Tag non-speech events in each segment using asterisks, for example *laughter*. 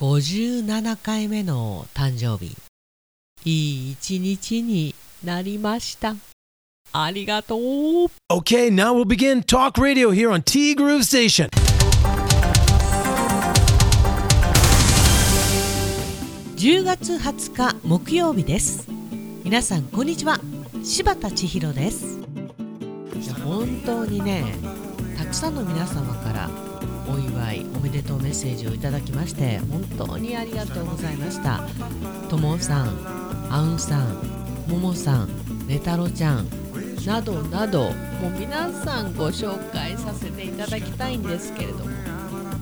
57回目の誕生日いい一日になりました。ありがとう。Okay, now we'll begin Talk Radio here on T Groove Station. 10月20日木曜日です。皆さんこんにちは。柴田千尋です。いや本当にねたくさんの皆様からお祝いおめでとうメッセージをいただきまして本当にありがとうございました。ともさんあんさんももさんねたろちゃんなどなどもう皆さんご紹介させていただきたいんですけれども、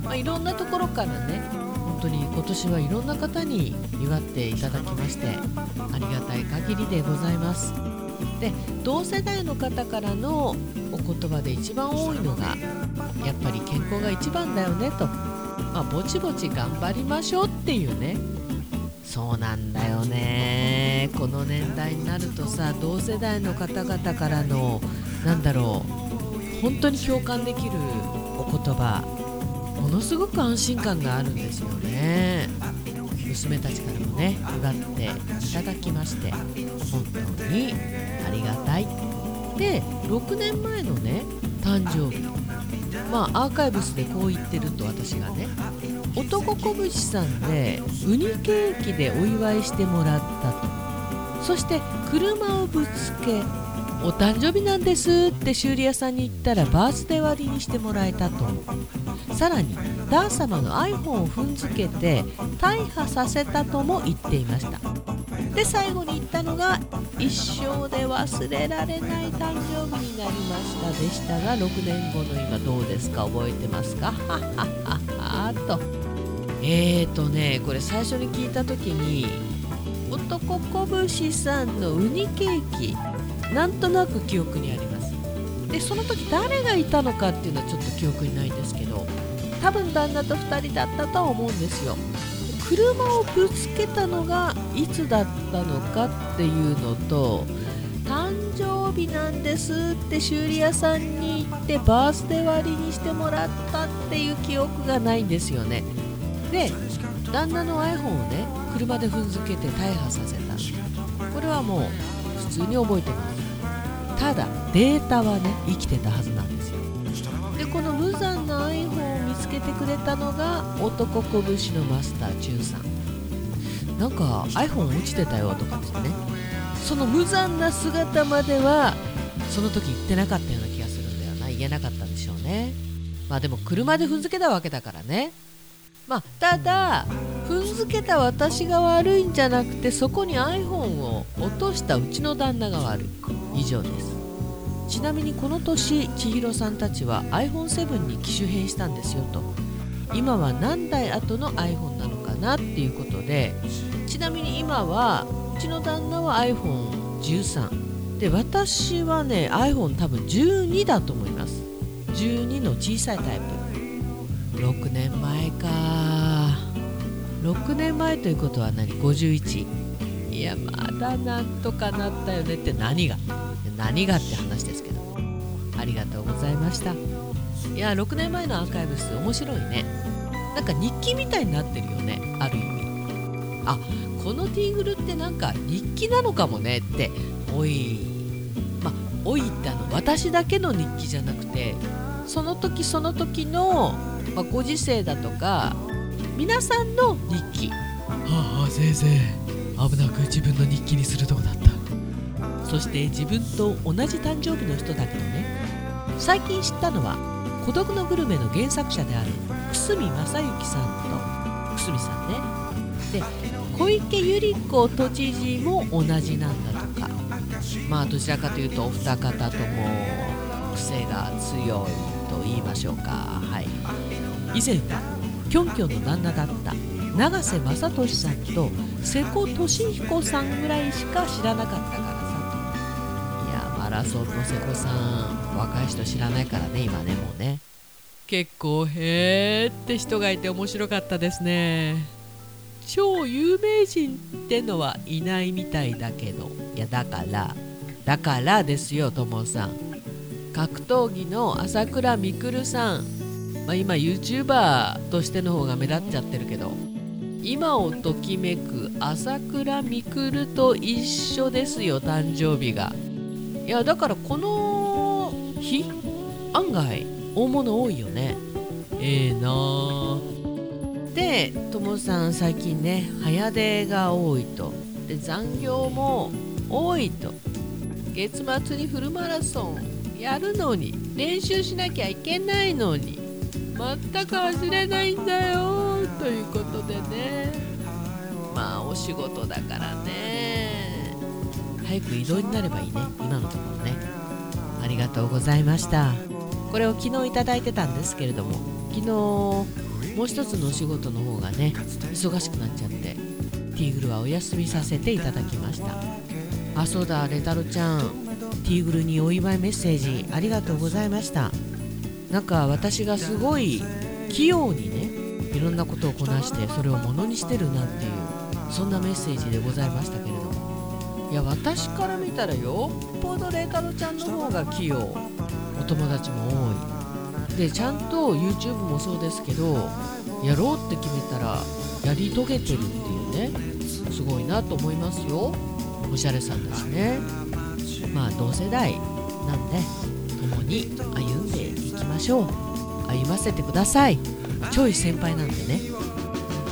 まあ、いろんなところからね本当に今年はいろんな方に祝っていただきましてありがたい限りでございます。で同世代の方からのお言葉で一番多いのがやっぱり健康が一番だよねと、まあ、ぼちぼち頑張りましょうっていうね。そうなんだよね。この年代になるとさ同世代の方々からのなんだろう本当に共感できるお言葉ものすごく安心感があるんですよね。娘たちからもね祝っていただきまして本当にありがたい。で6年前のね誕生日まあアーカイブスでこう言ってると私がね男拳さんでウニケーキでお祝いしてもらったと。そして車をぶつけお誕生日なんですって修理屋さんに言ったらバースデー割りにしてもらえたと。さらにダー様の iPhone を踏んづけて大破させたとも言っていました。で最後に言ったのが一生で忘れられない誕生日になりましたでしたが6年後の今どうですか？覚えてますか？は *laughs* ははっはと。えーとねこれ最初に聞いた時に男拳さんのウニケーキなんとなく記憶にあります。でその時誰がいたのかっていうのはちょっと記憶にないんですけど多分旦那と2人だったとは思うんですよ。車をぶつけたのがいつだったのかっていうのと誕生日なんですって修理屋さんに行ってバースデー割りにしてもらったっていう記憶がないんですよね。で旦那の iPhone をね車で踏んづけて大破させた。これはもう普通に覚えてます。ただデータはね生きてたはずなんですよ。でこの無残な iPhone を見つけてくれたのが男拳のマスター中さん。なんか iPhone 落ちてたよとかってね。その無残な姿まではその時言ってなかったような気がするんだよな。言えなかったんでしょうね。まあでも車で踏んづけたわけだからね。まあただ踏んづけた私が悪いんじゃなくてそこに iPhone を落としたうちの旦那が悪い。以上です。ちなみにこの年千尋さんたちは iPhone7 に機種変したんですよと。今は何台後の iPhone なのかなっていうことでちなみに今はうちの旦那は iPhone13 で私はね iPhone 多分12だと思います。12の小さいタイプ。6年前か。6年前ということは何？51いやまだなんとかなったよねって何が？何がって話です。りがとうございました。いや6年前のアーカイブス面白いね。なんか日記みたいになってるよねある意味。あこのティーグルってなんか日記なのかもねっておいまあおいってあの。私だけの日記じゃなくてその時その時の、まあ、ご時世だとか皆さんの日記。はあ先生。危なく自分の日記にするとこだった。そして自分と同じ誕生日の人だけどね最近知ったのは「孤独のグルメ」の原作者である久住正幸さんと久住さんね。で小池百合子都知事も同じなんだとか。まあどちらかというとお二方とも癖が強いと言いましょうか。はい。以前はキョンキョンの旦那だった永瀬正敏さんと瀬古利彦さんぐらいしか知らなかったからさいやマラソンの瀬古さん。若い人知らないからね今ねもうね。結構へーって人がいて面白かったですね。超有名人ってのはいないみたいだけど。いやだからだからですよともさん。格闘技の朝倉未来さん、まあ、今 YouTuber としての方が目立っちゃってるけど。今をときめく朝倉未来と一緒ですよ誕生日が。いやだからこの日案外大物多いよね。ええー、なーでともさん最近ね早出が多いと。で残業も多いと。月末にフルマラソンやるのに練習しなきゃいけないのに全く走れないんだよということでね。まあお仕事だからね早く移動になればいいね。今のところね。ありがとうございました。これを昨日いただいてたんですけれども昨日もう一つのお仕事の方がね忙しくなっちゃってティーグルはお休みさせていただきました。あそうだレタロちゃん。ティーグルにお祝いメッセージありがとうございました。なんか私がすごい器用にねいろんなことをこなしてそれをものにしてるなっていうそんなメッセージでございましたけれども。いや私から見たらよっぽどレタロちゃんの方が器用。お友達も多い。でちゃんと YouTube もそうですけどやろうって決めたらやり遂げてるっていうねすごいなと思いますよ。おしゃれさんだしね。まあ同世代なんで共に歩んでいきましょう。歩ませてください。ちょい先輩なんでね。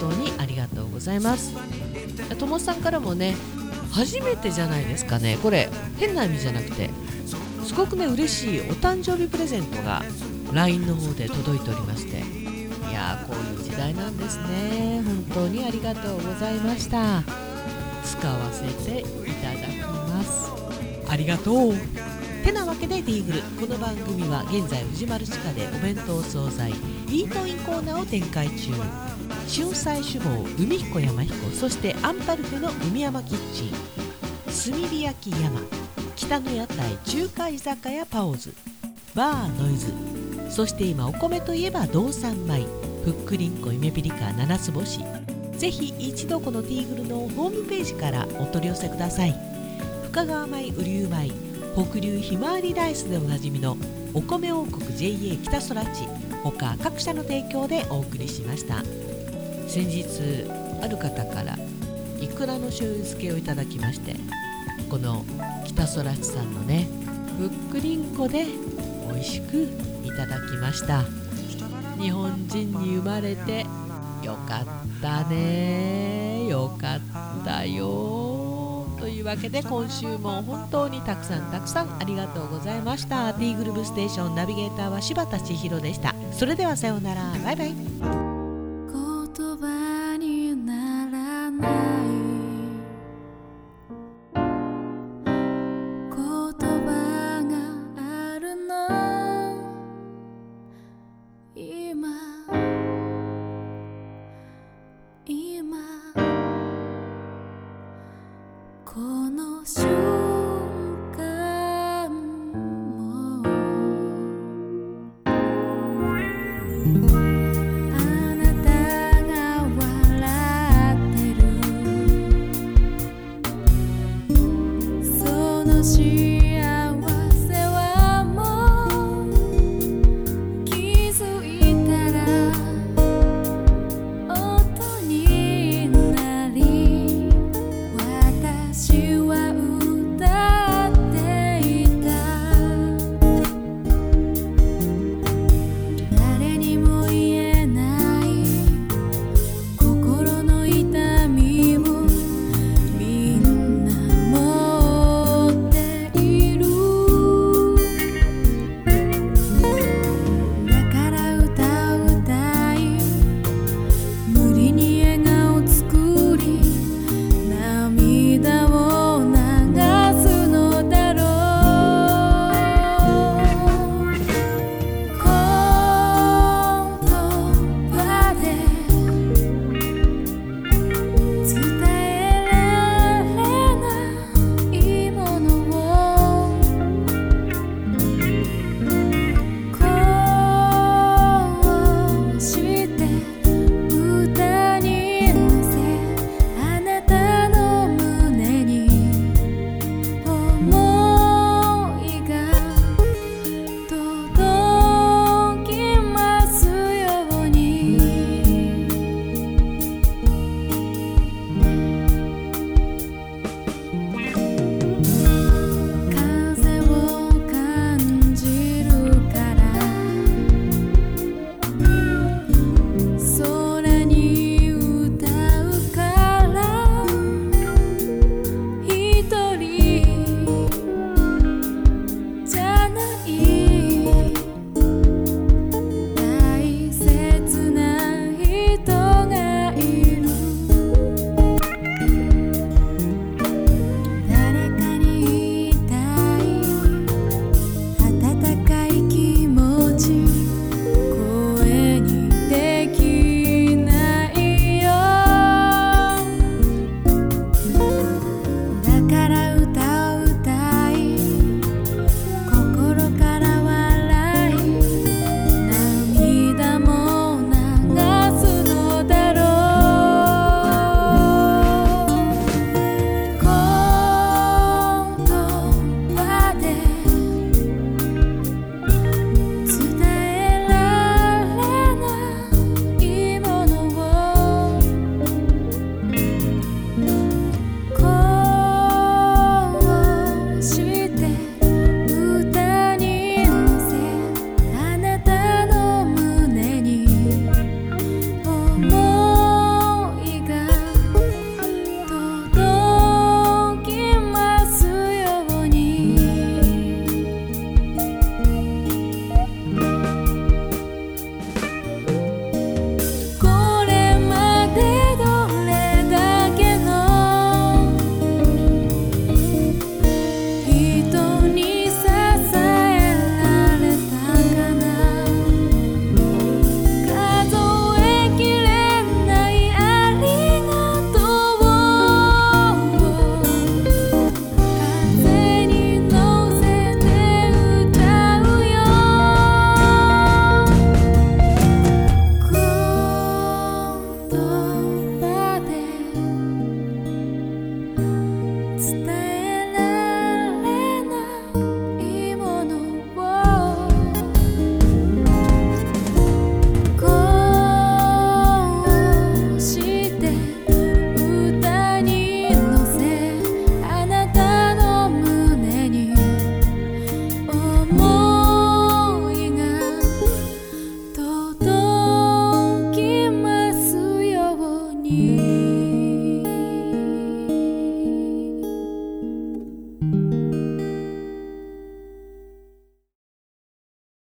本当にありがとうございます。ともさんからもね初めてじゃないですかね。これ変な意味じゃなくてすごくね嬉しいお誕生日プレゼントが LINE の方で届いておりまして。いやーこういう時代なんですね。本当にありがとうございました。使わせていただきます。ありがとう。てなわけでディーグル。この番組は現在藤丸地下でお弁当惣菜イートインコーナーを展開中。春菜志望海彦山彦そしてアンパルフェの海山キッチン。炭火焼き山北の屋台中華居酒屋パオズ。バーノイズ。そして今お米といえば道産米。ふっくりんこ夢ピリカ七つ星。ぜひ一度このティーグルのホームページからお取り寄せください。深川米雨竜米北流ひまわりライスでおなじみのお米王国 JA 北空地他各社の提供でお送りしました。先日ある方からいくらの醤油漬けをいただきましてこの北空地さんのねふっくりんこで美味しくいただきました。日本人に生まれてよかったねよかったよというわけで今週も本当にたくさんたくさんありがとうございました。T グループステーションナビゲーターは柴田千尋でした。それではさようなら。バイバイ。to